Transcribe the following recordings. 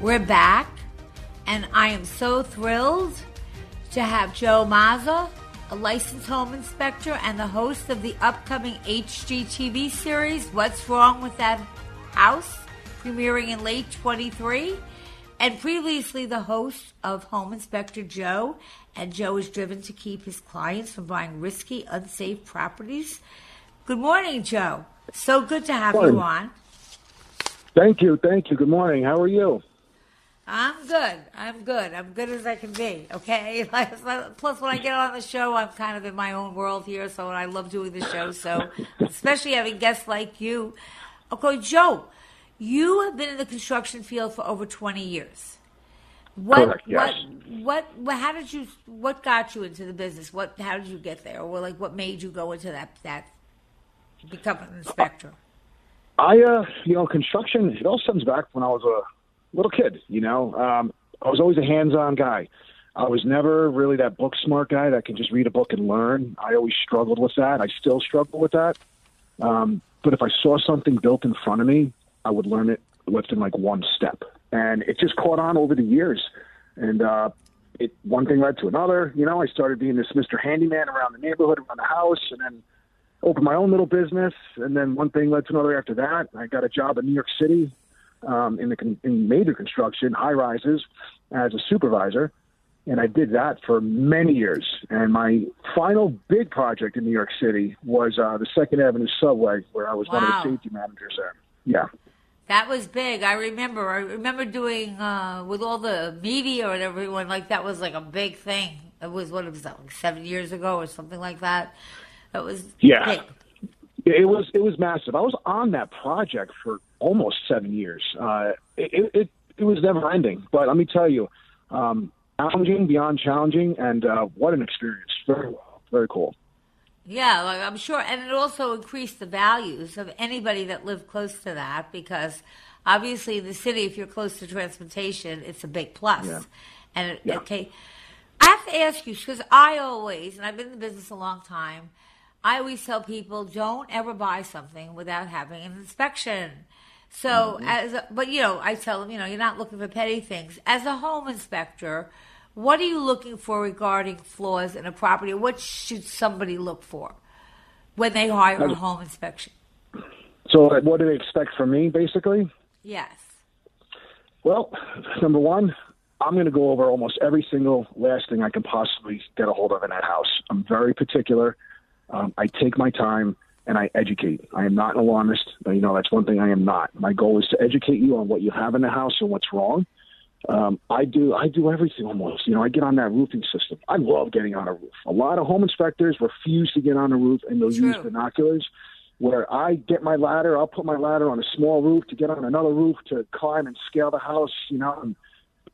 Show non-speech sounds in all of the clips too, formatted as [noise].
We're back, and I am so thrilled to have Joe Mazza, a licensed home inspector and the host of the upcoming HGTV series, What's Wrong with That House, premiering in late 23, and previously the host of Home Inspector Joe. And Joe is driven to keep his clients from buying risky, unsafe properties. Good morning, Joe. So good to have you on. Thank you, thank you. Good morning. How are you? I'm good. I'm good. I'm good as I can be. Okay. [laughs] Plus, when I get on the show, I'm kind of in my own world here, so I love doing the show. So, [laughs] especially having guests like you. Okay, Joe, you have been in the construction field for over 20 years. What? Correct, yes. What? What? How did you? What got you into the business? What? How did you get there? Or like, what made you go into that? That become an inspector? I, uh, you know, construction, it all stems back when I was a little kid, you know. Um, I was always a hands on guy. I was never really that book smart guy that can just read a book and learn. I always struggled with that. I still struggle with that. Um, but if I saw something built in front of me, I would learn it within like one step. And it just caught on over the years. And uh, it one thing led to another. You know, I started being this Mr. Handyman around the neighborhood, around the house, and then opened my own little business. And then one thing led to another after that. I got a job in New York City um, in the con- in major construction, high rises, as a supervisor. And I did that for many years. And my final big project in New York City was uh, the Second Avenue subway, where I was one of the safety managers there. Yeah. That was big. I remember. I remember doing uh, with all the media and everyone. Like that was like a big thing. It was what was that like seven years ago or something like that. That was Yeah. big. It was it was massive. I was on that project for almost seven years. Uh, it, it- it was never ending. But let me tell you, um, challenging beyond challenging, and uh, what an experience. Very well, very cool. Yeah, like I'm sure, and it also increased the values of anybody that lived close to that because obviously in the city, if you're close to transportation, it's a big plus. Yeah. And it, Yeah. okay, I have to ask you because I always, and I've been in the business a long time, I always tell people don't ever buy something without having an inspection. So as, a, but you know, I tell them, you know, you're not looking for petty things. As a home inspector, what are you looking for regarding flaws in a property? What should somebody look for when they hire a home inspection? So, what do they expect from me, basically? Yes. Well, number one, I'm going to go over almost every single last thing I can possibly get a hold of in that house. I'm very particular. Um, I take my time and I educate. I am not an alarmist. but, You know, that's one thing I am not. My goal is to educate you on what you have in the house and what's wrong. Um, I do I do everything almost. You know, I get on that roofing system. I love getting on a roof. A lot of home inspectors refuse to get on a roof and they'll use binoculars. Where I get my ladder, I'll put my ladder on a small roof to get on another roof to climb and scale the house. You know, and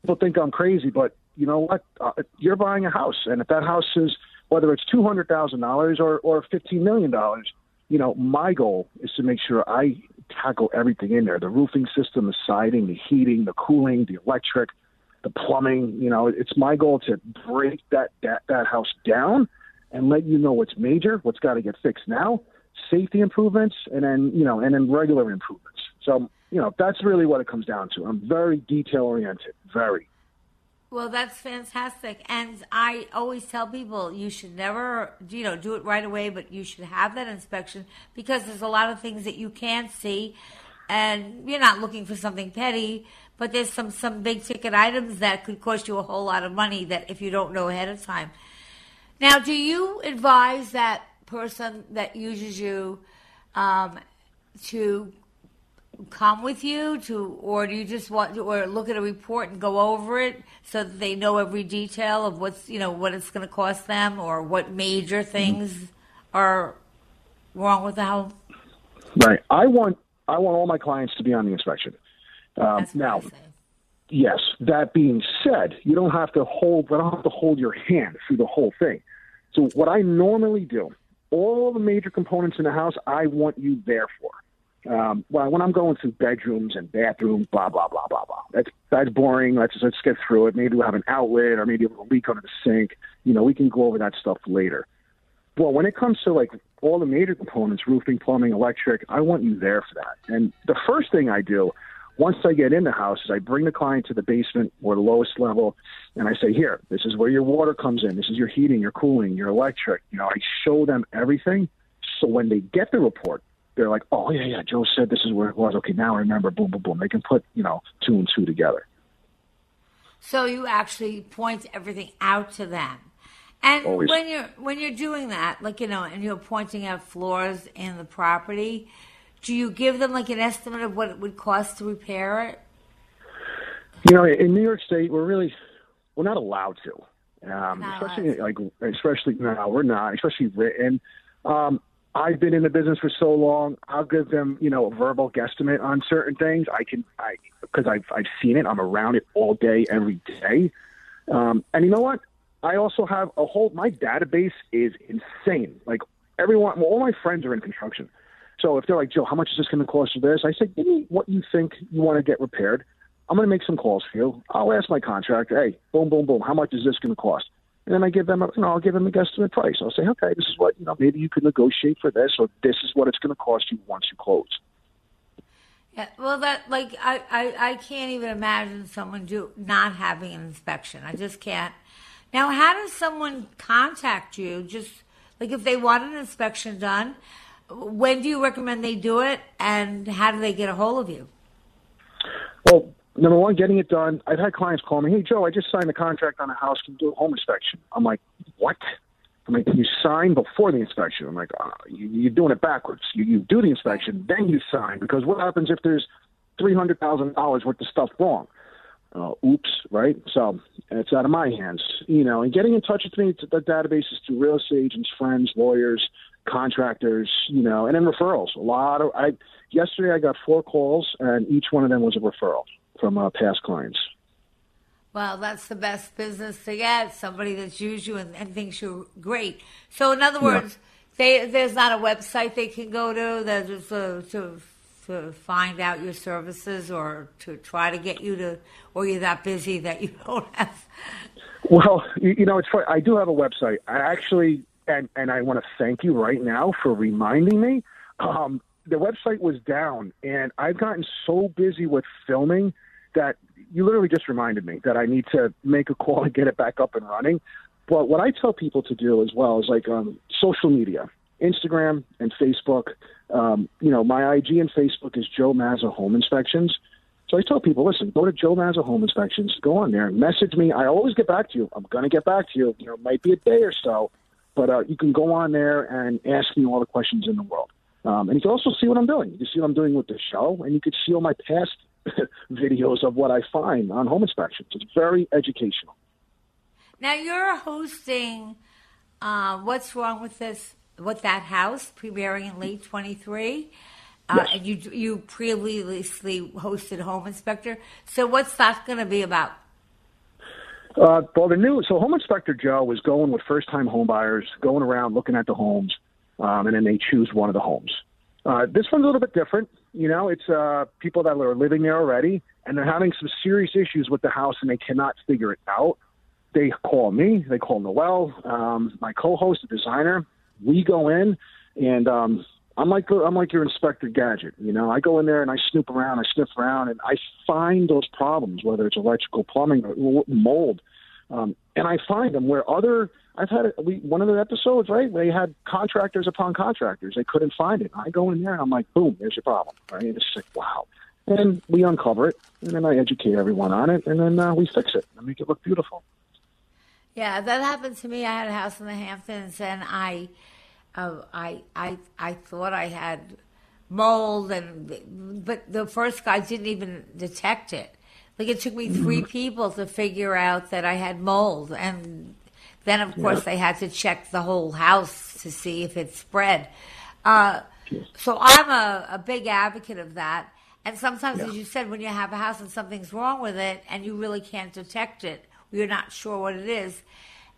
people think I'm crazy, but you know what? Uh, you're buying a house, and if that house is whether it's two hundred thousand dollars or or fifteen million dollars, you know, my goal is to make sure I tackle everything in there: the roofing system, the siding, the heating, the cooling, the electric, the plumbing. You know, it's my goal to break that that, that house down and let you know what's major, what's got to get fixed now, safety improvements, and then you know, and then regular improvements. So you know, that's really what it comes down to. I'm very detail oriented, very. Well, that's fantastic. And I always tell people you should never, you know, do it right away, but you should have that inspection because there's a lot of things that you can't see. and you're not looking for something petty, but there's some some big ticket items that could cost you a whole lot of money that if you don't know ahead of time. Now, do you advise that person that uses you um, to come with you to or do you just want to or look at a report and go over it so that they know every detail of what's you know what it's going to cost them or what major things mm-hmm. are wrong with the home right. I want i want all my clients to be on the inspection. Um, now yes. That being said you don't have to hold i don't have to hold your hand through the whole thing. So what i normally do all the major components in the house i want you there for um, well, when I'm going through bedrooms and bathrooms, blah blah blah blah blah. That's that's boring. Let's let's get through it. Maybe we'll have an outlet or maybe a little leak under the sink. You know, we can go over that stuff later. Well, when it comes to like all the major components, roofing, plumbing, electric, I want you there for that. And the first thing I do once I get in the house is I bring the client to the basement or the lowest level and I say, here, this is where your water comes in. This is your heating, your cooling, your electric. You know, I show them everything. So when they get the report, they're like, oh yeah, yeah, Joe said this is where it was. Okay, now I remember. Boom, boom, boom. They can put you know two and two together. So you actually point everything out to them. And Always. when you're when you're doing that, like you know, and you're pointing out flaws in the property, do you give them like an estimate of what it would cost to repair it? You know, in New York State, we're really we're not allowed to. Um, not especially allowed. like especially no, we're not. Especially written. Um, I've been in the business for so long. I'll give them, you know, a verbal guesstimate on certain things. I can, I because I've I've seen it. I'm around it all day, every day. Um, and you know what? I also have a whole. My database is insane. Like everyone, well, all my friends are in construction. So if they're like, Joe, how much is this going to cost you this? I say, give me what you think you want to get repaired. I'm going to make some calls for you. I'll ask my contractor, hey, boom, boom, boom, how much is this going to cost? And then I give them, a, you know, I'll give them a guesstimate price. I'll say, okay, this is what you know. Maybe you can negotiate for this, or this is what it's going to cost you once you close. Yeah, well, that like I, I I can't even imagine someone do not having an inspection. I just can't. Now, how does someone contact you? Just like if they want an inspection done, when do you recommend they do it, and how do they get a hold of you? Well, number one, getting it done. I've had clients call me, "Hey Joe, I just signed the contract on a house. Can do a home inspection?" I'm like, "What?" I'm "You sign before the inspection." I'm like, you, "You're doing it backwards. You, you do the inspection, then you sign. Because what happens if there's three hundred thousand dollars worth of stuff wrong?" Uh, oops, right? So it's out of my hands, you know. And getting in touch with me, to the database is through real estate agents, friends, lawyers, contractors, you know, and then referrals. A lot of I yesterday I got four calls, and each one of them was a referral from uh, past clients. Well, that's the best business to get somebody that's used you and, and thinks you're great. So, in other words, yeah. they, there's not a website they can go to that is uh, to to find out your services or to try to get you to, or you're that busy that you [laughs] don't have. Well, you, you know, it's funny. I do have a website. I actually, and and I want to thank you right now for reminding me. Um, the website was down, and I've gotten so busy with filming that you literally just reminded me that I need to make a call and get it back up and running. But what I tell people to do as well is like um, social media, Instagram and Facebook. Um, you know, my IG and Facebook is Joe Mazza Home Inspections. So I tell people, listen, go to Joe Mazza Home Inspections, go on there, message me. I always get back to you. I'm going to get back to you. You know, it might be a day or so, but uh, you can go on there and ask me all the questions in the world. Um, and you can also see what I'm doing. You can see what I'm doing with the show, and you can see all my past [laughs] videos of what I find on home inspections. It's very educational. Now you're hosting uh, "What's Wrong with This?" with that house premiering in late 23. Uh, yes. and you you previously hosted Home Inspector. So what's that going to be about? Uh, well, the new so Home Inspector Joe was going with first time home buyers, going around looking at the homes, um, and then they choose one of the homes. Uh, this one's a little bit different. You know, it's uh, people that are living there already, and they're having some serious issues with the house, and they cannot figure it out. They call me. They call Noel, um, my co-host, the designer. We go in, and um, I'm like I'm like your Inspector Gadget. You know, I go in there and I snoop around, I sniff around, and I find those problems, whether it's electrical, plumbing, or mold, um, and I find them where other I've had a, we one of the episodes, right? They had contractors upon contractors. They couldn't find it. I go in there and I'm like, boom, there's your problem. Right? It's like, wow. And we uncover it, and then I educate everyone on it, and then uh, we fix it and make it look beautiful. Yeah, that happened to me. I had a house in the Hamptons, and I, uh, I, I, I thought I had mold, and but the first guy didn't even detect it. Like it took me three Mm-hmm. people to figure out that I had mold, and then of course they had to check the whole house to see if it spread. Uh, so I'm a, a big advocate of that. And sometimes, as you said, when you have a house and something's wrong with it, and you really can't detect it, you're not sure what it is.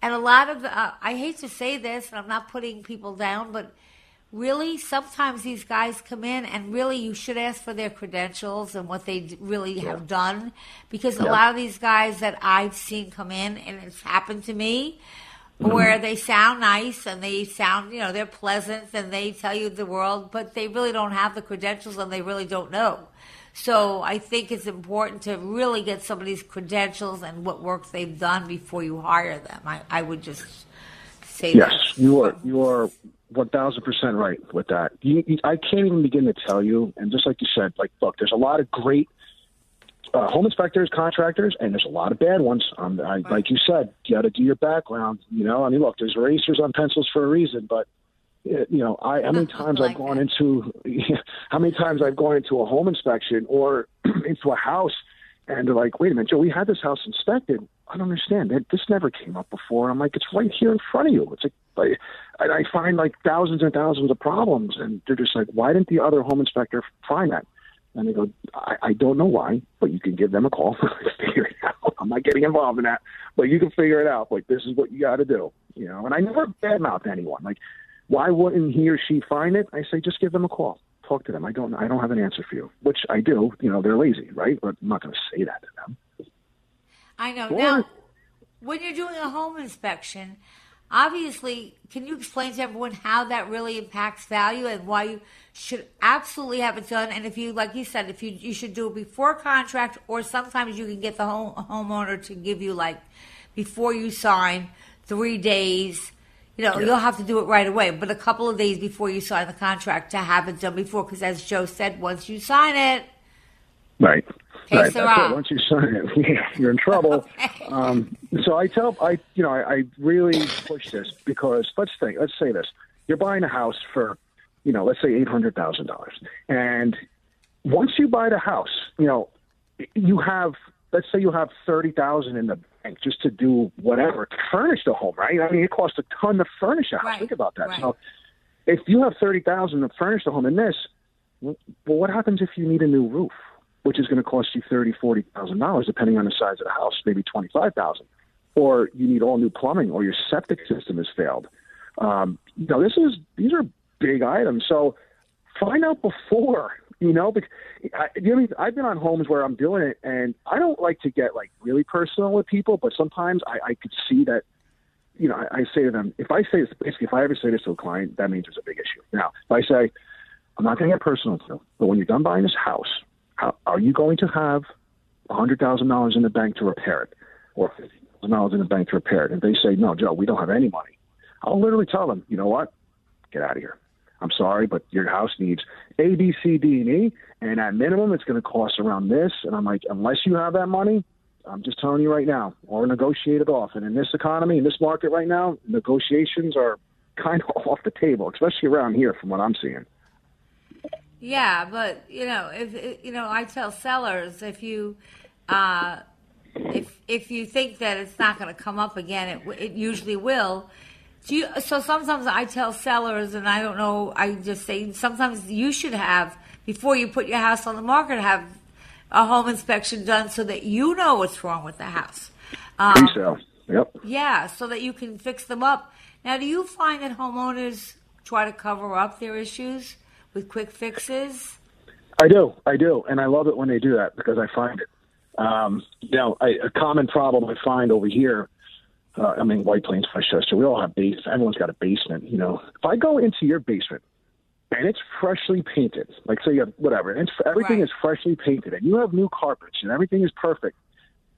And a lot of the, uh, I hate to say this, and I'm not putting people down, but really sometimes these guys come in and really you should ask for their credentials and what they really have done. Because a lot of these guys that I've seen come in and it's happened to me mm-hmm. where they sound nice and they sound you know they're pleasant and they tell you the world but they really don't have the credentials and they really don't know. So I think it's important to really get somebody's credentials and what work they've done before you hire them. I, I would just say Yes, that. you are. You are one thousand percent right with that. You, you, I can't even begin to tell you. And just like you said, like look, there's a lot of great uh, home inspectors, contractors, and there's a lot of bad ones. Um, I, Like you said, you got to do your background. You know, I mean, look, there's erasers on pencils for a reason, but. You know, I how many times Like I've gone that. into [laughs] how many times I've gone into a home inspection or [clears throat] into a house, and they're like, "Wait a minute, Joe, we had this house inspected. I don't understand. That this never came up before." I'm like, "It's right here in front of you." It's like, like and I find like thousands and thousands of problems, and they're just like, "Why didn't the other home inspector find that?" And they go, I, I don't know why, but you can give them a call, [laughs] figure it out. I'm not getting involved in that, but you can figure it out. Like this is what you got to do, you know. And I never badmouth anyone. Like, why wouldn't he or she find it? I say just give them a call, talk to them. I don't, I don't have an answer for you, which I do. You know, they're lazy, right? But I'm not going to say that to them. I know. Or- Now, when you're doing a home inspection, obviously, can you explain to everyone how that really impacts value and why you should absolutely have it done? And if you, like you said, if you you should do it before contract, or sometimes you can get the home homeowner to give you like before you sign three days. You know, you'll have to do it right away, but a couple of days before you sign the contract to have it done before, because as Joe said, once you sign it, Right. Right. so. Once you sign it, [laughs] yeah, you're in trouble. [laughs] um, so I tell, I, you know, I, I really push this because let's think, let's say this: you're buying a house for, you know, let's say eight hundred thousand dollars, and once you buy the house, you know, you have, let's say you have thirty thousand in the bank just to do whatever to furnish the home, right? I mean, it costs a ton to furnish a house. Right, Think about that. right. So if you have thirty thousand to furnish the home in this, well, what happens if you need a new roof, which is going to cost you thirty, forty thousand dollars, depending on the size of the house, maybe twenty five thousand, or you need all new plumbing, or your septic system has failed. Um, you know, this is these are big items. So find out before. You know, because I, you know, I've been on homes where I'm doing it, and I don't like to get like really personal with people, but sometimes I, I could see that you know, I, I say to them, if I say this, basically, if I ever say this to a client, that means there's a big issue. Now, if I say, I'm not going to get personal but when you're done buying this house, how, are you going to have $100,000 in the bank to repair it or $50,000 in the bank to repair it? And they say, no, Joe, we don't have any money. I'll literally tell them, you know what? Get out of here. I'm sorry, but your house needs A, B, C, D, and E, and at minimum, it's going to cost around this. And I'm like, unless you have that money, I'm just telling you right now, or negotiate it off. And in this economy, in this market right now, negotiations are kind of [laughs] off the table, especially around here, from what I'm seeing. Yeah, but you know, if you know, I tell sellers if you uh, if if you think that it's not going to come up again, it it usually will. Do you, so sometimes I tell sellers, and I don't know. I just say sometimes you should have before you put your house on the market, have a home inspection done so that you know what's wrong with the house. Um, Pre-sale. Yep. yeah, so that you can fix them up. Now, do you find that homeowners try to cover up their issues with quick fixes? I do, I do, and I love it when they do that because I find it. Um, you know, I, a common problem I find over here. Uh, I mean, White Plains, Westchester, we all have basements. Everyone's got a basement. You know, if I go into your basement and it's freshly painted, like say you have whatever, and it's, everything Right. is freshly painted, and you have new carpets and everything is perfect.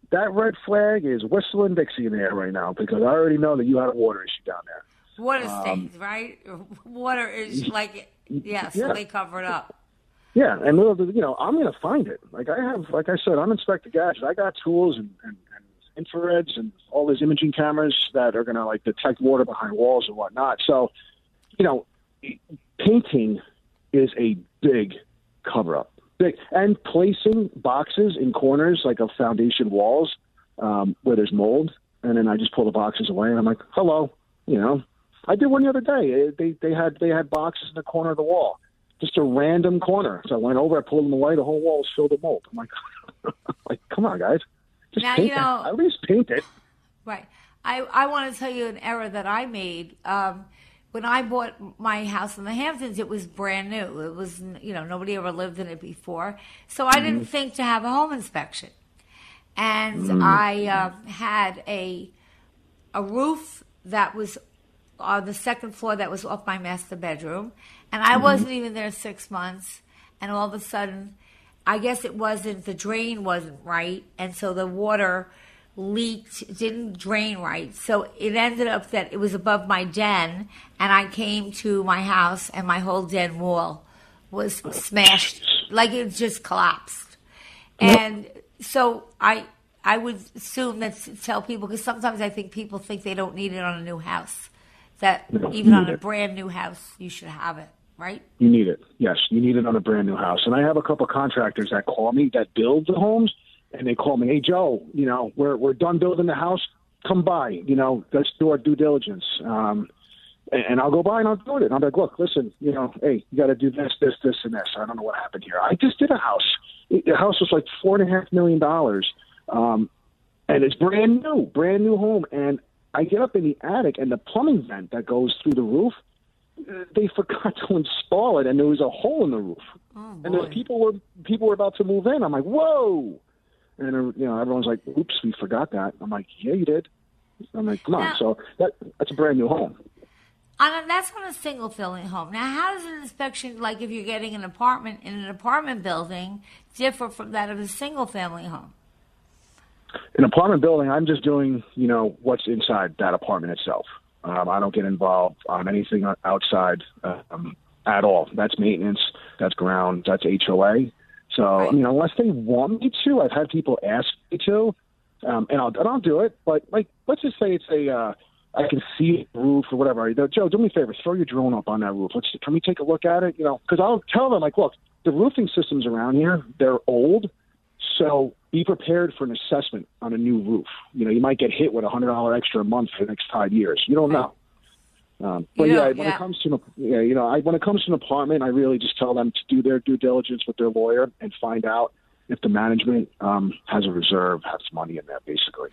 that red flag is whistling Dixie in the air right now because I already know that you had a water issue down there. Water stains, right? [laughs] Water is [laughs] like yeah, so Yeah. they cover it up. Yeah, and well, you know, I'm going to find it. Like I have, like I said, I'm Inspector Gadget. I got tools and, and, and infrareds and all these imaging cameras that are going to like detect water behind walls and whatnot. So, you know, painting is a big cover up. Big and placing boxes in corners like of foundation walls um, where there's mold, and then I just pull the boxes away and I'm like, hello, you know. I did one the other day. They they had they had boxes in the corner of the wall, just a random corner. So I went over, I pulled them away. The whole wall was filled with mold. I'm like, [laughs] like, come on, guys, just Now, paint you it. At least paint it. Right. I, I want to tell you an error that I made. Um, when I bought my house in the Hamptons, it was brand new. It was, you know, nobody ever lived in it before. So I didn't think to have a home inspection. And I uh, had a, a roof that was on the second floor that was off my master bedroom. And I mm-hmm. wasn't even there six months. And all of a sudden, I guess it wasn't, the drain wasn't right. And so the water leaked, didn't drain right. So it ended up that it was above my den. And I came to my house and my whole den wall was smashed, like it just collapsed. And so I I would assume that tell people because sometimes I think people think they don't need it on a new house. That even on a it. brand new house, you should have it, right? You need it. Yes, you need it on a brand new house. And I have a couple contractors that call me that build the homes, and they call me, "Hey Joe, you know we're we're done building the house. Come by. You know, let's do our due diligence." Um, and, and I'll go by and I'll do it. And I'm like, "Look, listen, you know, hey, you got to do this, this, this, and this. I don't know what happened here. I just did a house. The house was like four and a half million dollars, um, and it's brand new, brand new home. And I get up in the attic, and the plumbing vent that goes through the roof they forgot [laughs] to install it, and there was a hole in the roof. and the people were people were about to move in. I'm like, whoa! And uh, you know, everyone's like, "Oops, we forgot that." I'm like, "Yeah, you did." I'm like, "Come on!" So that that's a brand new home. On a, that's on a single family home. Now, how does an inspection, like if you're getting an apartment in an apartment building, differ from that of a single family home? An apartment building, I'm just doing, you know, what's inside that apartment itself. Um, I don't get involved on anything outside um, at all. That's maintenance, that's ground, that's HOA. So, I mean, unless they want me to, I've had people ask me to, um, and I'll, and I'll do it. But like, let's just say it's a, uh, I can see the roof or whatever. Joe, do me a favor, throw your drone up on that roof. Let's can we take a look at it? You know, because I'll tell them like, look, the roofing systems around here they're old, so be prepared for an assessment on a new roof. You know, you might get hit with a hundred dollar extra a month for the next five years. You don't know. Um, but You yeah, when yeah. it comes to an, yeah, you know, I, when it comes to an apartment, I really just tell them to do their due diligence with their lawyer and find out if the management um, has a reserve, has money in there, basically.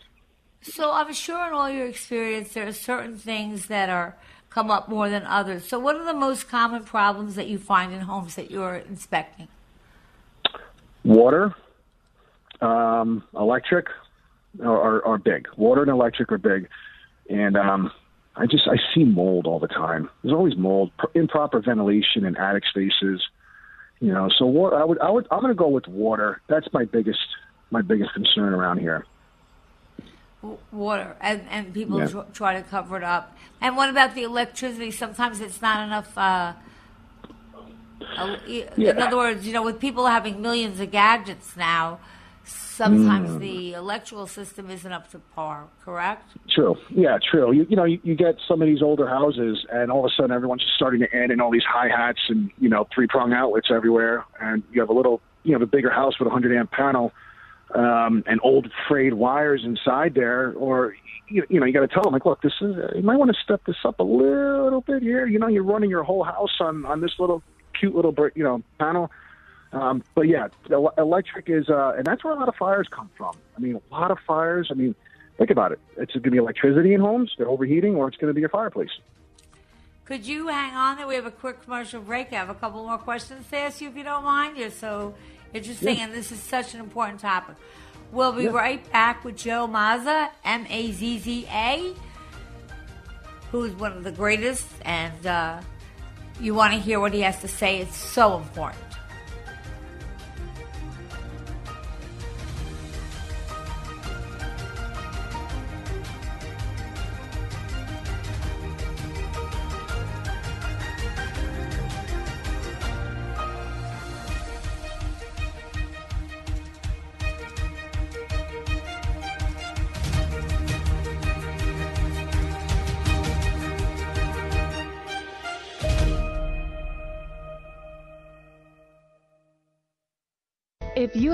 So I'm sure in all your experience, there are certain things that are come up more than others. So what are the most common problems that you find in homes that you're inspecting? Water, um, electric are, are, big. Water and electric are big, and um, I just I see mold all the time. There's always mold, pr- improper ventilation in attic spaces. You know, so what I would I would I'm going to go with water. That's my biggest my biggest concern around here. Water, and, and people Yeah. tr- try to cover it up. And what about the electricity? Sometimes it's not enough. Uh, uh, in Yeah. other words, you know, with people having millions of gadgets now, sometimes Mm. the electrical system isn't up to par. Correct? True. Yeah, true. You, you know, you, you get some of these older houses, and all of a sudden everyone's just starting to add in all these hi hats and you know three prong outlets everywhere, and you have a little, you know, a bigger house with a hundred amp panel, um, and old frayed wires inside there, or you, you know, you got to tell them like, look, this is you might want to step this up a little bit here. You know, you're running your whole house on on this little cute little you know, panel. Um, but yeah, electric is, uh, and that's where a lot of fires come from. I mean, a lot of fires. I mean, think about it. It's going to be electricity in homes, they're overheating, or it's going to be a fireplace. Could you hang on there? We have a quick commercial break. I have a couple more questions to ask you if you don't mind. You're so interesting, Yeah. and this is such an important topic. We'll be right back with Joe Mazza, M A Z Z A, who's one of the greatest, and uh, you want to hear what he has to say. It's so important.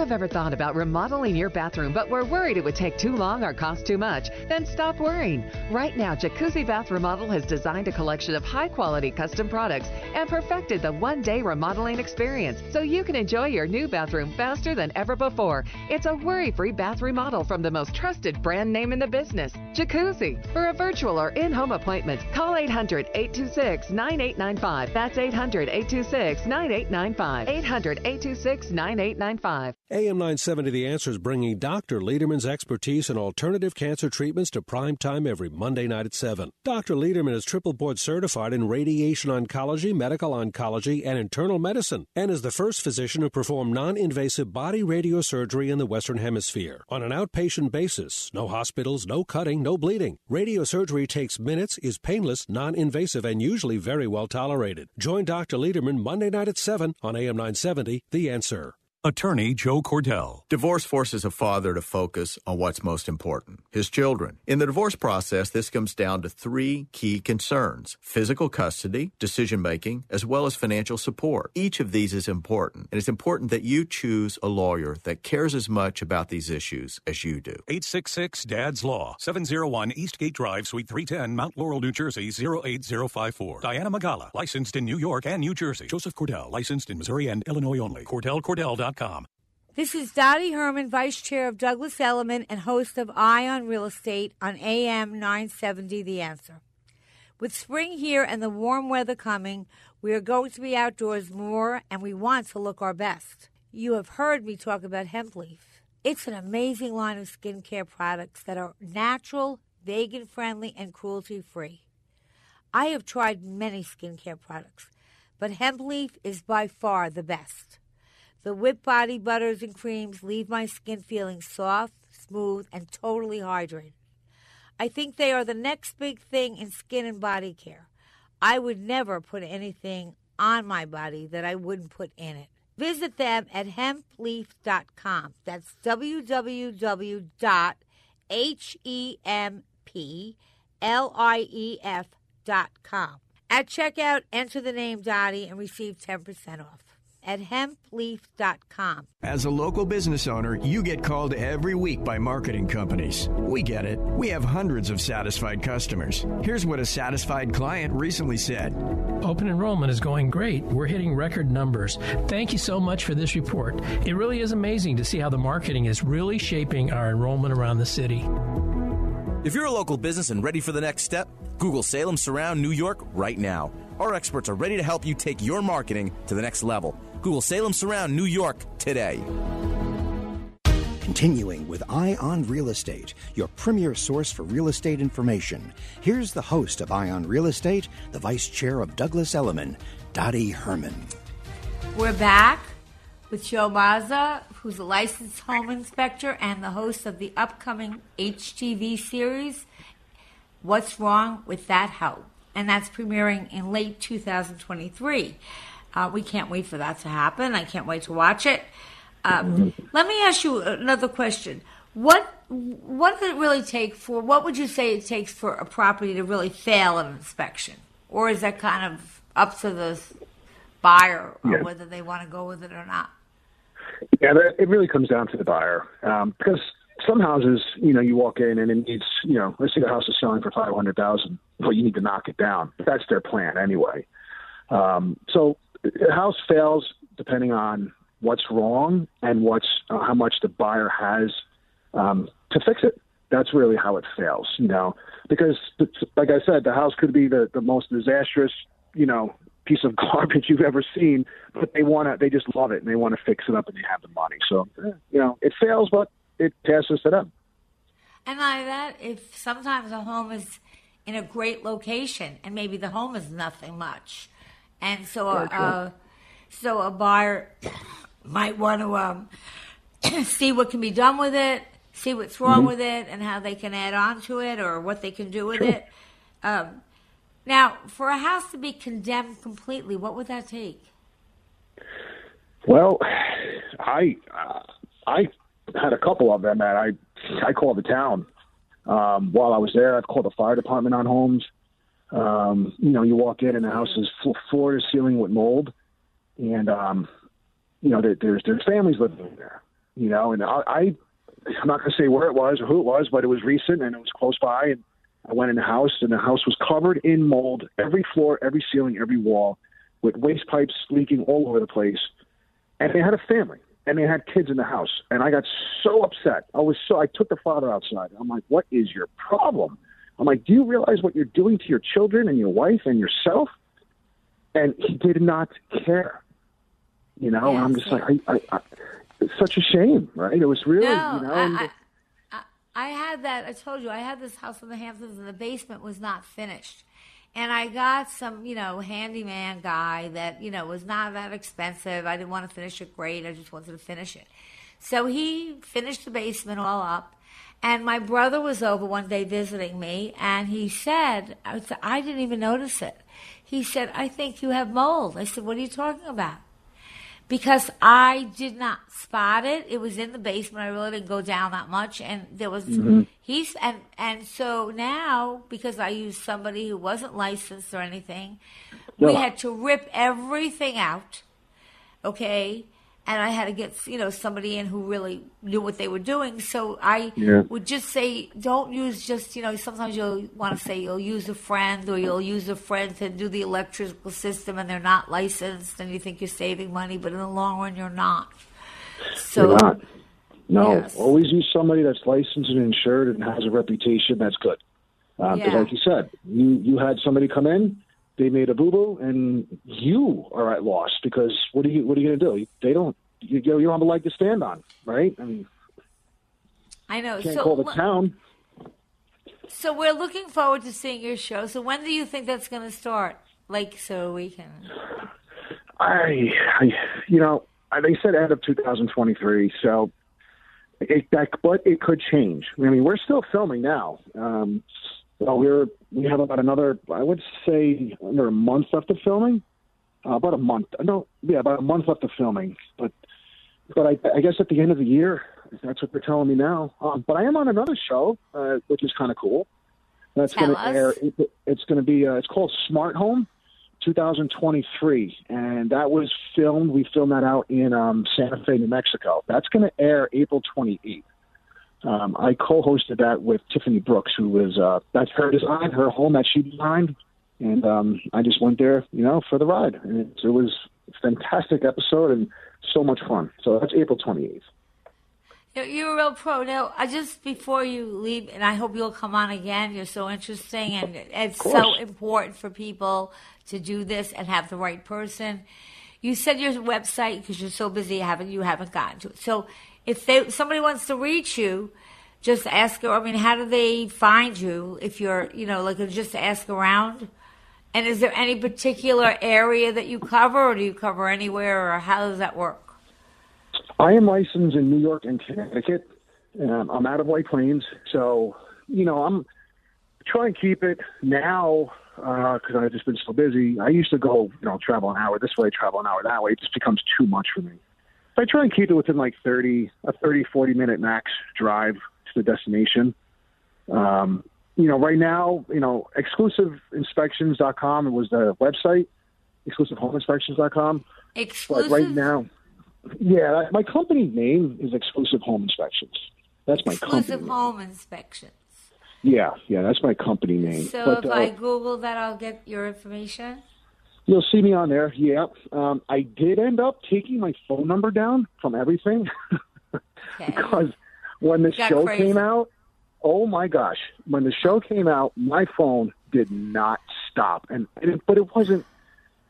Have ever thought about remodeling your bathroom but were worried it would take too long or cost too much, then stop worrying. Right now, Jacuzzi Bath Remodel has designed a collection of high quality custom products and perfected the one day remodeling experience so you can enjoy your new bathroom faster than ever before. It's a worry free bath remodel from the most trusted brand name in the business, Jacuzzi. For a virtual or in home appointment, call 800 826 9895. That's 800 826 9895. 800 826 9895. AM 970 The Answer is bringing Dr. Lederman's expertise in alternative cancer treatments to prime time every Monday night at 7. Dr. Lederman is triple board certified in radiation oncology, medical oncology, and internal medicine, and is the first physician to perform non invasive body radiosurgery in the Western Hemisphere. On an outpatient basis, no hospitals, no cutting, no bleeding. Radiosurgery takes minutes, is painless, non invasive, and usually very well tolerated. Join Dr. Lederman Monday night at 7 on AM 970 The Answer. Attorney Joe Cordell. Divorce forces a father to focus on what's most important his children. In the divorce process, this comes down to three key concerns physical custody, decision making, as well as financial support. Each of these is important, and it's important that you choose a lawyer that cares as much about these issues as you do. 866 Dad's Law, 701 Eastgate Drive, Suite 310, Mount Laurel, New Jersey 08054. Diana Magala, licensed in New York and New Jersey. Joseph Cordell, licensed in Missouri and Illinois only. CordellCordell.com. This is Dottie Herman, Vice Chair of Douglas Elliman and host of Eye on Real Estate on AM 970 The Answer. With spring here and the warm weather coming, we are going to be outdoors more and we want to look our best. You have heard me talk about hemp leaf. It's an amazing line of skincare products that are natural, vegan friendly, and cruelty free. I have tried many skincare products, but hemp leaf is by far the best. The whipped body butters and creams leave my skin feeling soft, smooth, and totally hydrated. I think they are the next big thing in skin and body care. I would never put anything on my body that I wouldn't put in it. Visit them at hempleaf.com. That's www.hempleaf.com. At checkout, enter the name Dottie and receive 10% off at hempleaf.com. As a local business owner, you get called every week by marketing companies. We get it. We have hundreds of satisfied customers. Here's what a satisfied client recently said Open enrollment is going great. We're hitting record numbers. Thank you so much for this report. It really is amazing to see how the marketing is really shaping our enrollment around the city. If you're a local business and ready for the next step, Google Salem Surround New York right now. Our experts are ready to help you take your marketing to the next level. Google Salem Surround New York today. Continuing with Eye on Real Estate, your premier source for real estate information. Here's the host of Eye on Real Estate, the vice chair of Douglas Elliman, Dottie Herman. We're back with Joe Mazza, who's a licensed home inspector and the host of the upcoming HGTV series, What's Wrong with That House? And that's premiering in late 2023. Uh, we can't wait for that to happen. I can't wait to watch it. Um, let me ask you another question. What what does it really take for? What would you say it takes for a property to really fail an inspection, or is that kind of up to the buyer whether they want to go with it or not? Yeah, it really comes down to the buyer um, because some houses, you know, you walk in and it needs, you know, let's say the house is selling for five hundred thousand, well, you need to knock it down. That's their plan anyway. Um, so house fails depending on what's wrong and what's uh, how much the buyer has um, to fix it. That's really how it fails, you know, because like I said, the house could be the, the most disastrous, you know, piece of [laughs] garbage you've ever seen, but they want to, they just love it and they want to fix it up and they have the money. So, you know, it fails, but it passes to them. And like that, if sometimes a home is in a great location and maybe the home is nothing much, and so uh, so a buyer might want to um, [clears throat] see what can be done with it, see what's wrong Mm-hmm. with it, and how they can add on to it or what they can do with Sure. it. Um, now, for a house to be condemned completely, what would that take? Well, I uh, I had a couple of them that I I called the town um, while I was there. I've called the fire department on homes. Um, you know, you walk in and the house is floor to ceiling with mold, and um, you know, there, there's there's families living there, you know, and I, I I'm not going to say where it was or who it was, but it was recent and it was close by, and I went in the house and the house was covered in mold, every floor, every ceiling, every wall, with waste pipes leaking all over the place, and they had a family and they had kids in the house, and I got so upset. I was so I took the father outside. I'm like, what is your problem? I'm like, do you realize what you're doing to your children and your wife and yourself? And he did not care. You know, Yes, I'm just like, I, I, I, it's such a shame, right? It was really, no, you know. I, I, I had that. I told you I had this house in the Hamptons, and the basement was not finished. And I got some, you know, handyman guy that you know was not that expensive. I didn't want to finish it great. I just wanted to finish it. So he finished the basement all up. And my brother was over one day visiting me, and he said, I said, I didn't even notice it. He said, I think you have mold. I said, What are you talking about? because I did not spot it. It was in the basement. I really didn't go down that much, and there was Mhm. he's and and so now because I used somebody who wasn't licensed or anything, we had to rip everything out. Okay. And I had to get you know somebody in who really knew what they were doing. So I Yeah. would just say, don't use just you know. Sometimes you'll want to say you'll use a friend or you'll use a friend to do the electrical system, and they're not licensed, and you think you're saving money, but in the long run, you're not. So You're not. No, Yes. always use somebody that's licensed and insured and has a reputation that's good. Uh, because, Yeah. like you said, you you had somebody come in, they made a boo boo, and you are at loss because what are you what are you going to do? They don't. You, you don't have a leg to stand on, right? I mean, I know. can't so call the town. So we're looking forward to seeing your show. So when do you think that's going to start? Like, so we can. I, I you know, they said end of 2023, so it, that, but it could change. I mean, we're still filming now. Um, well, we're we have about another, I would say, under a month left of filming. Uh, about a month, no, yeah, about a month left of filming. But, but I, I guess at the end of the year, that's what they're telling me now. Um, but I am on another show, uh, which is kind of cool. That's going to air. It, it's going to be. Uh, it's called Smart Home. 2023, and that was filmed. We filmed that out in um, Santa Fe, New Mexico. That's going to air April 28th. Um, I co-hosted that with Tiffany Brooks, who was uh, that's her design, her home that she designed, and um, I just went there, you know, for the ride, and it, it was a fantastic episode and so much fun. So that's April 28th. You're, you're a real pro. Now, I just before you leave, and I hope you'll come on again. You're so interesting, and it's so important for people to do this and have the right person. You said your website because you're so busy, haven't you haven't gotten to it. So, if they somebody wants to reach you, just ask. I mean, how do they find you? If you're, you know, like just ask around. And is there any particular area that you cover, or do you cover anywhere, or how does that work? I am licensed in New York and Connecticut. Um, I'm out of White Plains, so you know I'm trying to keep it now because I've just been so busy. I used to go, you know, travel an hour this way, travel an hour that way. It just becomes too much for me. So I try and keep it within like 30, a 30, 40 minute max drive to the destination. Um, you know, right now, you know, exclusiveinspections.com it was the website, exclusivehomeinspections.com. Exclusive. But right now, yeah, my company name is Exclusive Home Inspections. That's my company. Exclusive company. home inspection. Yeah, yeah, that's my company name. So but if uh, I Google that, I'll get your information. You'll see me on there. Yeah, um, I did end up taking my phone number down from everything [laughs] because when the show crazy. came out, oh my gosh, when the show came out, my phone did not stop, and, and it, but it wasn't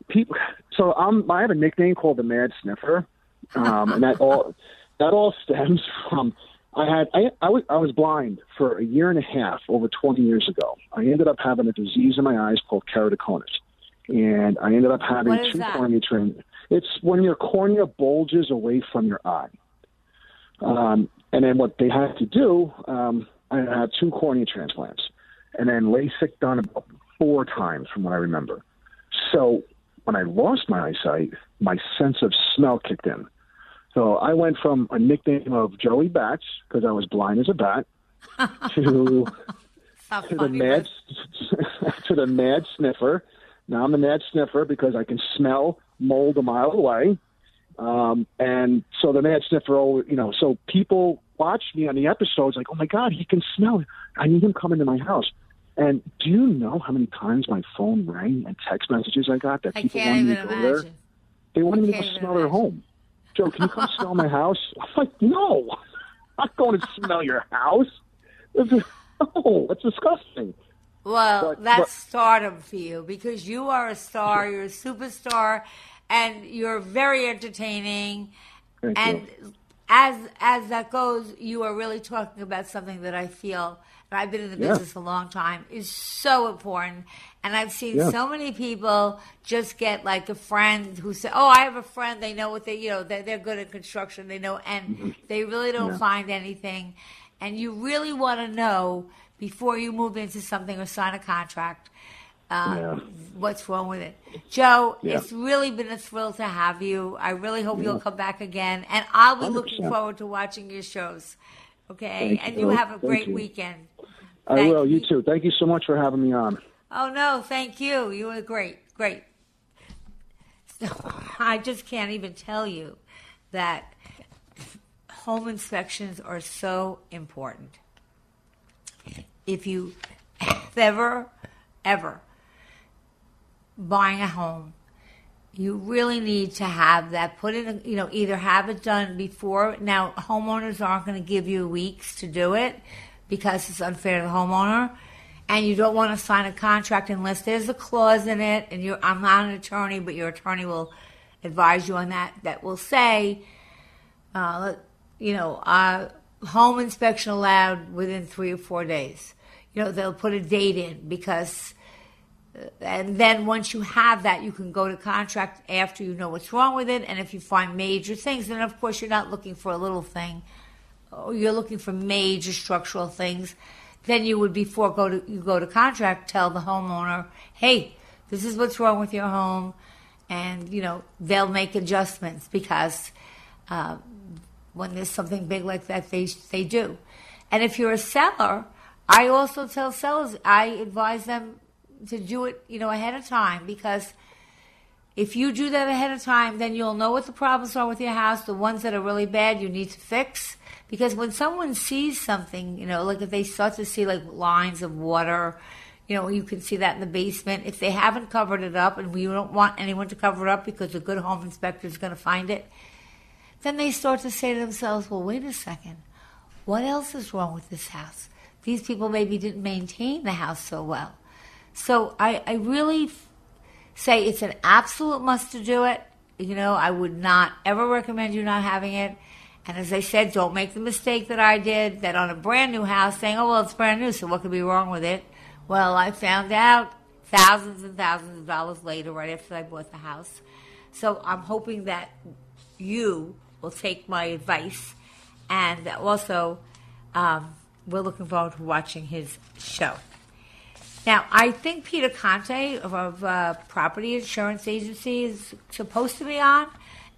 people. So I'm, I have a nickname called the Mad Sniffer, um, and that all [laughs] that all stems from I had I, I was I was blind for a year and a half over 20 years ago. I ended up having a disease in my eyes called keratoconus, and I ended up having two that? cornea trans. It's when your cornea bulges away from your eye. Um, and then what they had to do, um, I had two cornea transplants, and then LASIK done about four times from what I remember. So when I lost my eyesight, my sense of smell kicked in. So I went from a nickname of Joey Bats because I was blind as a bat [laughs] to to the mad [laughs] to the mad sniffer. Now I'm a mad sniffer because I can smell mold a mile away, Um, and so the mad sniffer, always, you know, so people watch me on the episodes like, oh my God, he can smell it. I need him coming to my house. And do you know how many times my phone rang and text messages I got that I people wanted me to go imagine. there? They wanted me to I go can't smell their home. Joe, can you come smell my house? I'm like, no, [laughs] I'm not going to smell your house. [laughs] No, that's disgusting. Well, But- that's but- stardom for you because you are a star, you're a superstar, and you're very entertaining. And you. as as that goes, you are really talking about something that I feel, and I've been in the Yeah. business a long time, is so important. And I've seen Yeah. so many people just get like a friend who say, "Oh, I have a friend. They know what they, you know, they're, they're good at construction. They know, and mm-hmm. they really don't Yeah. find anything." And you really want to know before you move into something or sign a contract uh, Yeah. what's wrong with it. Joe, Yeah. it's really been a thrill to have you. I really hope you'll come back again, and I'll be looking 100%. forward to watching your shows. Okay, Thank and you. you have a great you. weekend. I Thank will. You too. Thank you so much for having me on. Oh no, thank you. You were great, great. So, [laughs] I just can't even tell you that home inspections are so important. If you ever, ever buying a home, you really need to have that put in, you know, either have it done before. Now, homeowners aren't going to give you weeks to do it because it's unfair to the homeowner. And you don't want to sign a contract unless there's a clause in it. And you're, I'm not an attorney, but your attorney will advise you on that. That will say, uh, you know, uh, home inspection allowed within three or four days. You know, they'll put a date in because and then once you have that, you can go to contract after you know what's wrong with it. And if you find major things, then of course you're not looking for a little thing, or you're looking for major structural things. Then you would before go to you go to contract, tell the homeowner, hey, this is what's wrong with your home, and you know they'll make adjustments because uh, when there's something big like that, they they do. And if you're a seller, I also tell sellers, I advise them to do it, you know, ahead of time because if you do that ahead of time, then you'll know what the problems are with your house, the ones that are really bad you need to fix. Because when someone sees something, you know, like if they start to see like lines of water, you know, you can see that in the basement. If they haven't covered it up and we don't want anyone to cover it up because a good home inspector is going to find it, then they start to say to themselves, well, wait a second, what else is wrong with this house? These people maybe didn't maintain the house so well. So I, I really f- say it's an absolute must to do it. You know, I would not ever recommend you not having it. And as I said, don't make the mistake that I did that on a brand new house saying, oh, well, it's brand new, so what could be wrong with it? Well, I found out thousands and thousands of dollars later, right after I bought the house. So I'm hoping that you will take my advice. And also, um, we're looking forward to watching his show. Now, I think Peter Conte of, of uh, Property Insurance Agency is supposed to be on,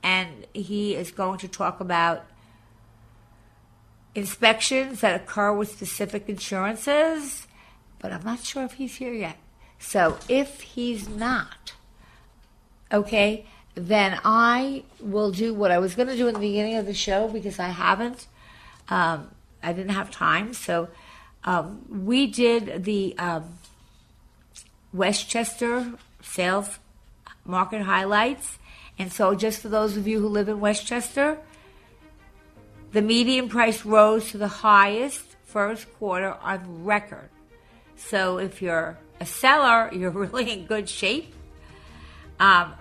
and he is going to talk about inspections that occur with specific insurances, but I'm not sure if he's here yet. So if he's not, okay, then I will do what I was going to do in the beginning of the show because I haven't. Um, I didn't have time. So um, we did the um, Westchester sales market highlights. And so, just for those of you who live in Westchester, the median price rose to the highest first quarter on record. So, if you're a seller, [laughs] you're really in good shape. Um,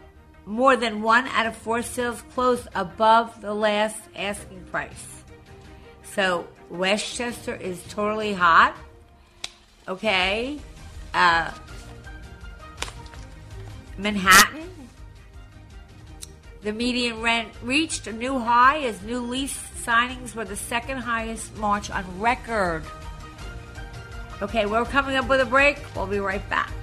more than one out of four sales closed above the last asking price. So, Westchester is totally hot. Okay. Uh, Manhattan, the median rent reached a new high as new lease signings were the second highest March on record. Okay, we're coming up with a break. We'll be right back.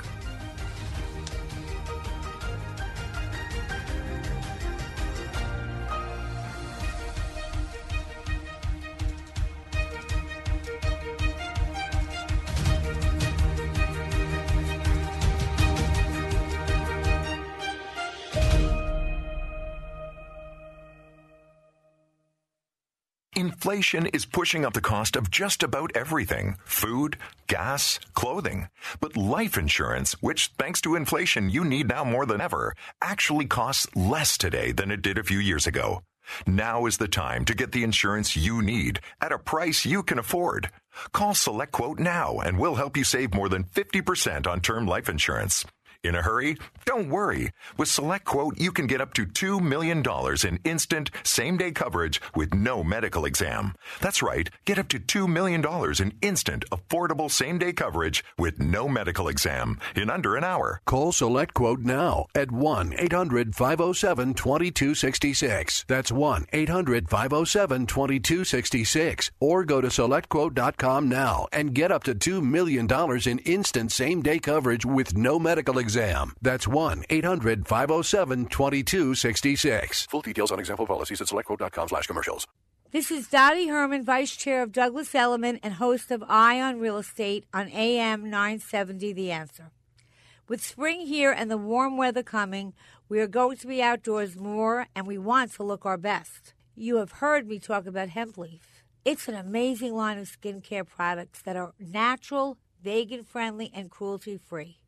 Inflation is pushing up the cost of just about everything food, gas, clothing. But life insurance, which thanks to inflation you need now more than ever, actually costs less today than it did a few years ago. Now is the time to get the insurance you need at a price you can afford. Call SelectQuote now and we'll help you save more than 50% on term life insurance. In a hurry? Don't worry. With SelectQuote, you can get up to $2 million in instant, same day coverage with no medical exam. That's right, get up to $2 million in instant, affordable same day coverage with no medical exam in under an hour. Call SelectQuote now at 1 800 507 2266. That's 1 800 507 2266. Or go to SelectQuote.com now and get up to $2 million in instant same day coverage with no medical exam exam. That's 1 800 507 2266. Full details on example policies at selectquote.com slash commercials. This is Dottie Herman, Vice Chair of Douglas Elliman and host of Eye on Real Estate on AM 970 The Answer. With spring here and the warm weather coming, we are going to be outdoors more and we want to look our best. You have heard me talk about hemp leaf. It's an amazing line of skincare products that are natural, vegan friendly, and cruelty free.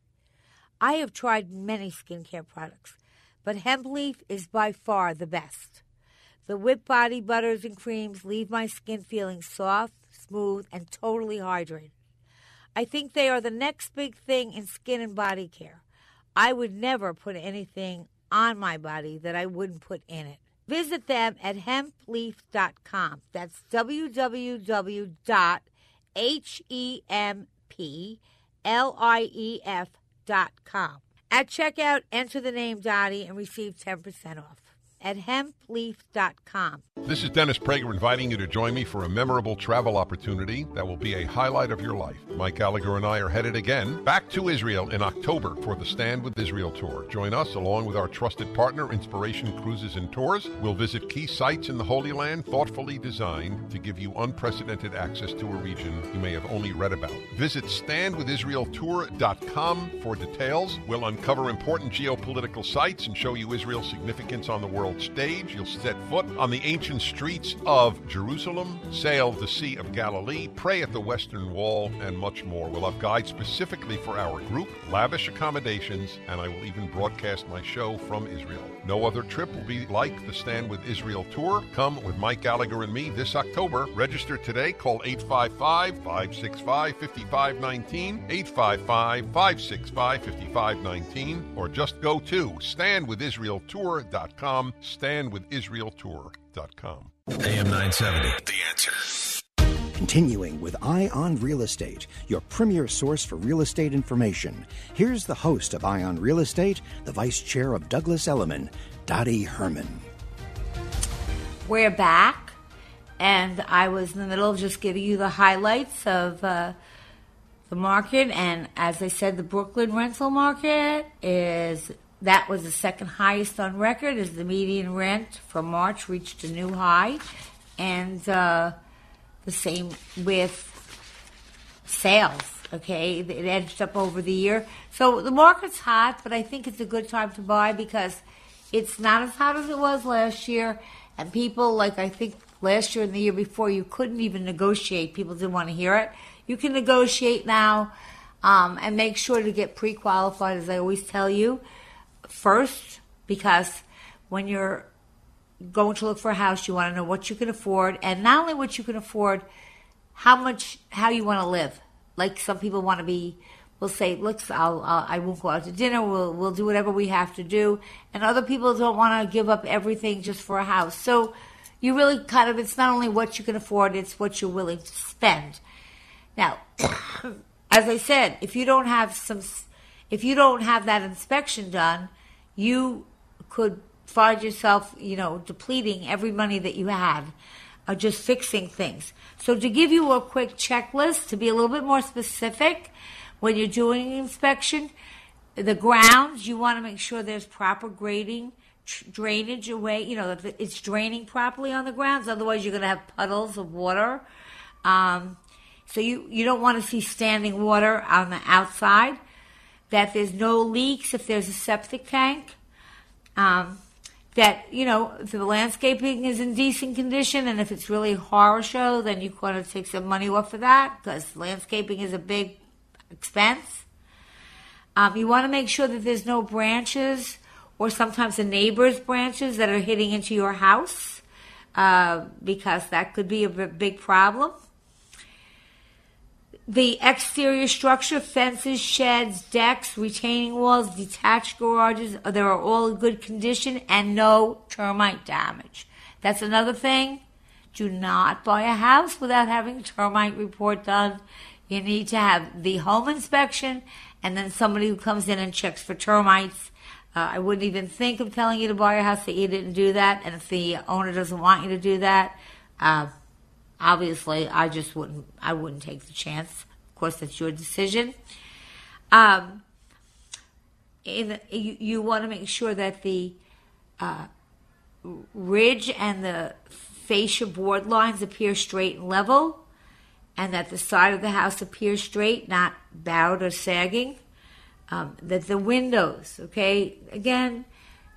I have tried many skincare products, but hemp leaf is by far the best. The whipped body butters and creams leave my skin feeling soft, smooth, and totally hydrated. I think they are the next big thing in skin and body care. I would never put anything on my body that I wouldn't put in it. Visit them at hempleaf.com. That's www.hempleaf.com at checkout, enter the name Dottie and receive 10% off at hempleaf.com. This is Dennis Prager inviting you to join me for a memorable travel opportunity that will be a highlight of your life. Mike Gallagher and I are headed again back to Israel in October for the Stand with Israel tour. Join us along with our trusted partner, Inspiration Cruises and Tours. We'll visit key sites in the Holy Land thoughtfully designed to give you unprecedented access to a region you may have only read about. Visit standwithisraeltour.com for details. We'll uncover important geopolitical sites and show you Israel's significance on the world world stage. You'll set foot on the ancient streets of Jerusalem, sail the Sea of Galilee, pray at the Western Wall, and much more. We'll have guides specifically for our group, lavish accommodations, and I will even broadcast my show from Israel. No other trip will be like the Stand with Israel tour. Come with Mike Gallagher and me this October. Register today. Call 855 565 5519, 855 565 5519, or just go to standwithisraeltour.com standwithisraeltour.com. AM 970. The answer. Continuing with Eye on Real Estate, your premier source for real estate information. Here's the host of Eye on Real Estate, the vice chair of Douglas Elliman, Dottie Herman. We're back, and I was in the middle of just giving you the highlights of uh, the market. And as I said, the Brooklyn rental market is that was the second highest on record as the median rent for March reached a new high. And uh, the same with sales, okay? It edged up over the year. So the market's hot, but I think it's a good time to buy because it's not as hot as it was last year. And people, like I think last year and the year before, you couldn't even negotiate. People didn't want to hear it. You can negotiate now um, and make sure to get pre qualified, as I always tell you first because when you're going to look for a house, you want to know what you can afford, and not only what you can afford, how much, how you want to live. Like some people want to be, will say, "Look, I'll, I'll, I won't go out to dinner. We'll, we'll do whatever we have to do," and other people don't want to give up everything just for a house. So you really kind of, it's not only what you can afford, it's what you're willing to spend. Now, [coughs] as I said, if you don't have some if you don't have that inspection done, you could find yourself, you know, depleting every money that you have, uh, just fixing things. So to give you a quick checklist, to be a little bit more specific, when you're doing inspection, the grounds, you want to make sure there's proper grading, tr- drainage away, you know, that it's draining properly on the grounds. Otherwise, you're going to have puddles of water. Um, so you, you don't want to see standing water on the outside that there's no leaks if there's a septic tank. Um, that you know the landscaping is in decent condition and if it's really a horror show then you want to take some money off of that because landscaping is a big expense. Um, you want to make sure that there's no branches or sometimes the neighbor's branches that are hitting into your house uh, because that could be a big problem the exterior structure, fences, sheds, decks, retaining walls, detached garages, they are all in good condition and no termite damage. That's another thing. Do not buy a house without having a termite report done. You need to have the home inspection and then somebody who comes in and checks for termites. Uh, I wouldn't even think of telling you to buy a house that you didn't do that. And if the owner doesn't want you to do that, uh, obviously I just wouldn't I wouldn't take the chance. Of course, that's your decision. Um, in, you, you want to make sure that the uh, ridge and the fascia board lines appear straight and level, and that the side of the house appears straight, not bowed or sagging. Um, that the windows, okay, again,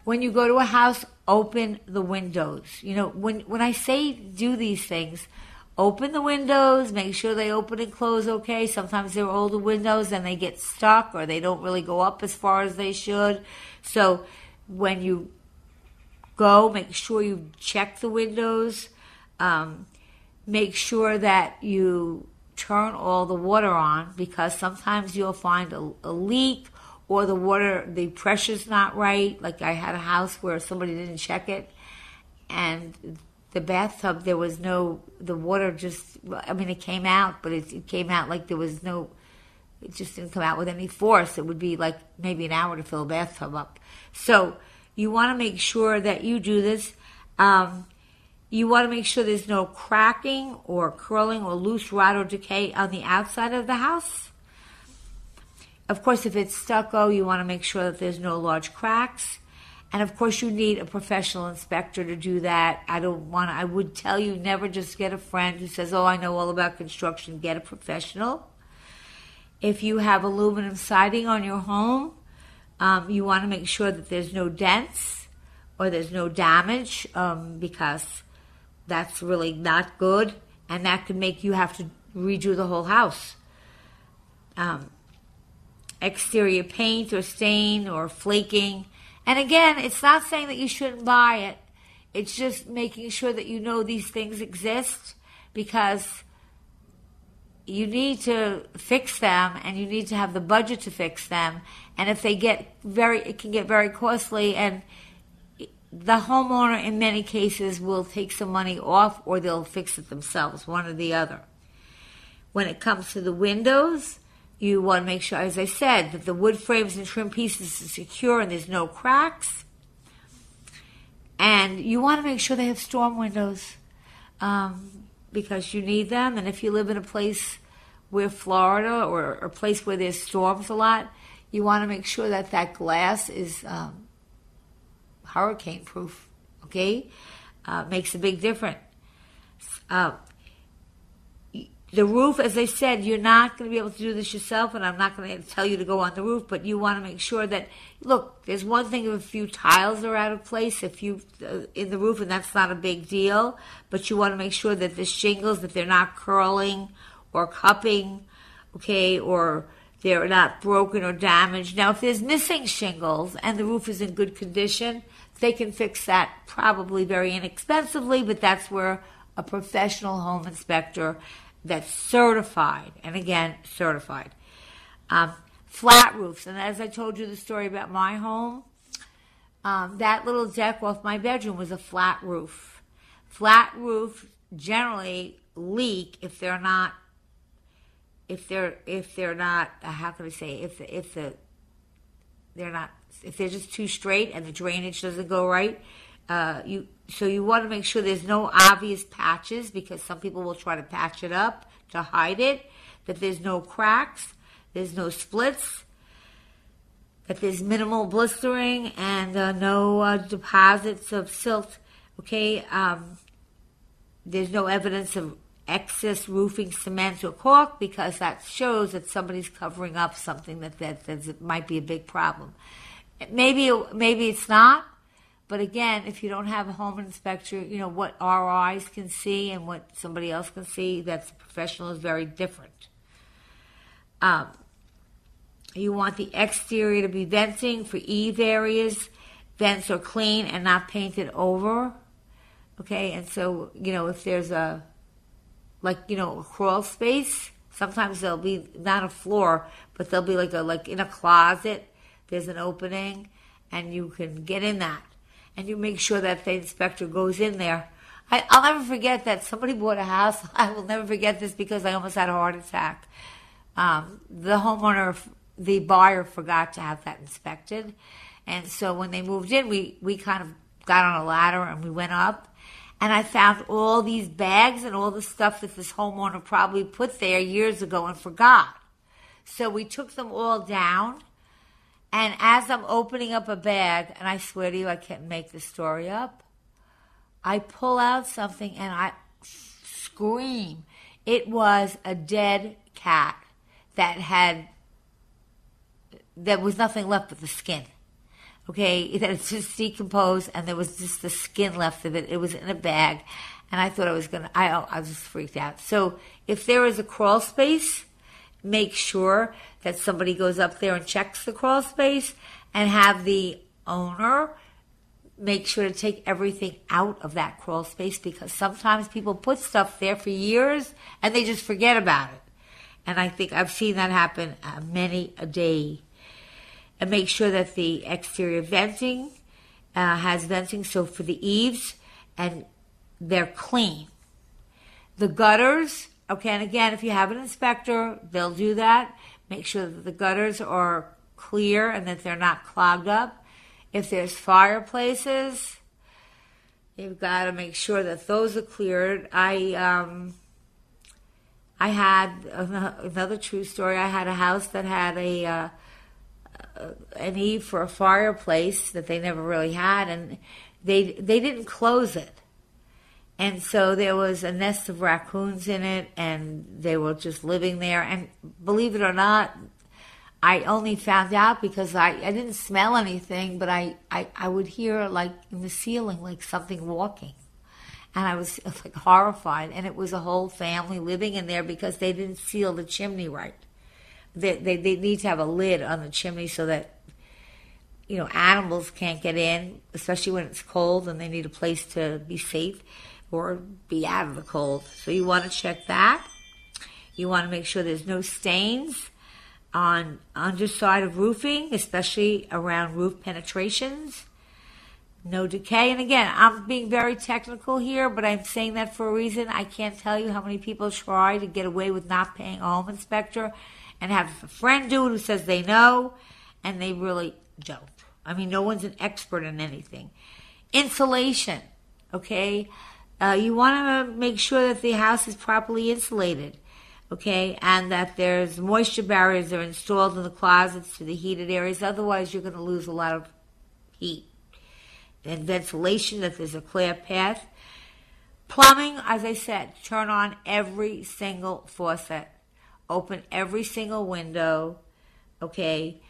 when you go to a house, open the windows. You know, when when I say do these things, open the windows, make sure they open and close okay. Sometimes they're older windows and they get stuck or they don't really go up as far as they should. So when you go, make sure you check the windows. Um, make sure that you turn all the water on because sometimes you'll find a, a leak or the water, the pressure's not right. Like I had a house where somebody didn't check it and the bathtub there was no the water just i mean it came out but it, it, came out like there was no it just didn't come out with any force. It would be like maybe an hour to fill a bathtub up. So you want to make sure that you do this um, you want to make sure there's no cracking or curling or loose rot or decay on the outside of the house. Of course if it's stucco you want to make sure that there's no large cracks and of course, you need a professional inspector to do that. I don't want I would tell you never just get a friend who says, Oh, I know all about construction. Get a professional. If you have aluminum siding on your home, um, you want to make sure that there's no dents or there's no damage um, because that's really not good. And that could make you have to redo the whole house. Um, exterior paint or stain or flaking and again, it's not saying that you shouldn't buy it. It's just making sure that you know these things exist because you need to fix them and you need to have the budget to fix them. And if they get very, it can get very costly and the homeowner in many cases will take some money off or they'll fix it themselves, one or the other. When it comes to the windows, you want to make sure, as I said, that the wood frames and trim pieces are secure and there's no cracks. And you want to make sure they have storm windows um, because you need them. And if you live in a place where Florida or a place where there's storms a lot, you want to make sure that that glass is um, hurricane proof. Okay, uh, makes a big difference. Uh, the roof, as I said, you're not going to be able to do this yourself, and I'm not going to tell you to go on the roof, but you want to make sure that, look, there's one thing if a few tiles are out of place, if you, uh, in the roof, and that's not a big deal, but you want to make sure that the shingles, that they're not curling or cupping, okay, or they're not broken or damaged. Now, if there's missing shingles and the roof is in good condition, they can fix that probably very inexpensively, but that's where a professional home inspector that's certified, and again, certified. Um, flat roofs, and as I told you the story about my home, um, that little deck off my bedroom was a flat roof. Flat roofs generally leak if they're not if they're if they're not uh, how can I say if the, if the they're not if they're just too straight and the drainage doesn't go right, uh, you so you want to make sure there's no obvious patches because some people will try to patch it up to hide it. That there's no cracks, there's no splits, that there's minimal blistering and uh, no uh, deposits of silt. Okay, um, there's no evidence of excess roofing cement or caulk because that shows that somebody's covering up something that that, that might be a big problem. Maybe maybe it's not But again, if you don't have a home inspector, you know, what our eyes can see and what somebody else can see, that's professional is very different. Um, you want the exterior to be venting for eave areas. Vents are clean and not painted over. Okay, and so, you know, if there's a, like, you know, a crawl space, sometimes there'll be not a floor, but there'll be like a, like in a closet, there's an opening, and you can get in that. And you make sure that the inspector goes in there. I, I'll never forget that somebody bought a house. [laughs] I will never forget this because I almost had a heart attack. Um, the homeowner, the buyer forgot to have that inspected. And so when they moved in, we, we kind of got on a ladder and we went up and I found all these bags and all the stuff that this homeowner probably put there years ago and forgot. So we took them all down. And as I'm opening up a bag, and I swear to you, I can't make the story up, I pull out something and I scream. It was a dead cat that had, there was nothing left but the skin okay, [laughs] that it's just decomposed and there was just the skin left of it. It was in a bag. And I thought I was to, I, I was just freaked out. So if there is a crawl space, make sure that somebody goes up there and checks the crawl space and have the owner make sure to take everything out of that crawl space because sometimes people put stuff there for years and they just forget about it. And I think I've seen that happen uh, many a day and make sure that the exterior venting uh, has venting. So for the eaves, and they're clean. The gutters, okay, and again, if you have an inspector, they'll do that. Make sure that the gutters are clear and that they're not clogged up. If there's fireplaces, you've got to make sure that those are cleared. I um, I had another true story. I had a house that had a uh, need for a fireplace that they never really had, and they they didn't close it. And so there was a nest of raccoons in it, and they were just living there. And believe it or not, I only found out because I, I didn't smell anything, but I, I, I would hear like in the ceiling, like something walking. And I was [laughs] like horrified. And it was a whole family living in there because they didn't seal the chimney right they, they, they need to have a lid on the chimney so that you know animals can't get in, especially when it's cold and they need a place to be safe or be out of the cold. So you want to check that. You want to make sure there's no stains on underside of roofing, especially around roof penetrations. No decay. And again, I'm being very technical here, but I'm saying that for a reason. I can't tell you how many people try to get away with not paying a home inspector and have a friend do it who says they know, and they really don't. I mean, no one's an expert in anything. Insulation, okay? Uh, you want to make sure that the house is properly insulated, okay? And that there's moisture barriers are installed in the closets to the heated areas. Otherwise, you're going to lose a lot of heat. And ventilation, that there's a clear path. Plumbing, as I said, turn on every single faucet open every single window, okay?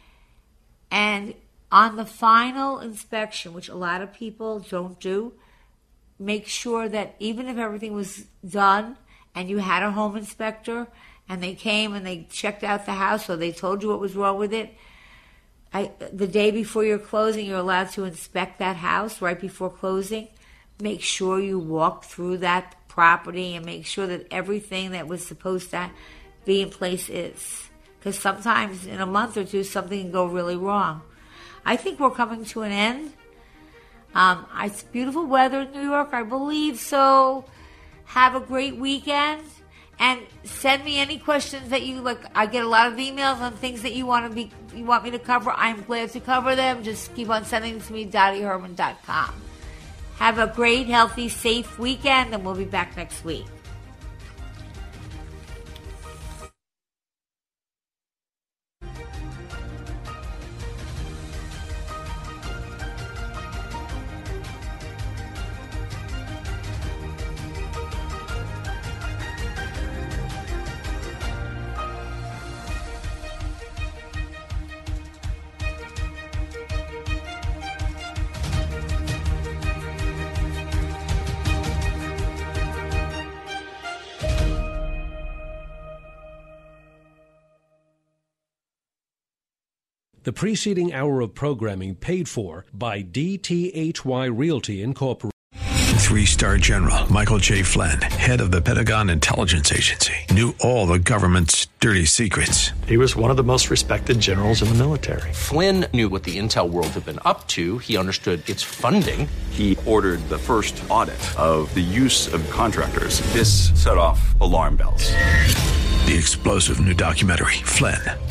And on the final inspection, which a lot of people don't do, make sure that even if everything was done and you had a home inspector and they came and they checked out the house or they told you what was wrong with it, I, the day before you're closing, you're allowed to inspect that house right before closing. Make sure you walk through that property and make sure that everything that was supposed to be in place is. Because sometimes in a month or two, something can go really wrong. I think we're coming to an end. Um, it's beautiful weather in New York, I believe so. Have a great weekend and send me any questions that you like. I get a lot of emails on things that you want to be you want me to cover. I'm glad to cover them. Just keep on sending to me, DottieHerman.com. Have a great, healthy, safe weekend, and we'll be back next week. The preceding hour of programming paid for by DTHY Realty Incorporated. Three star general Michael T. Flynn, head of the Pentagon Intelligence Agency, knew all the government's dirty secrets. He was one of the most respected generals in the military. Flynn knew what the intel world had been up to, he understood its funding. He ordered the first audit of the use of contractors. This set off alarm bells. The explosive new documentary, Flynn,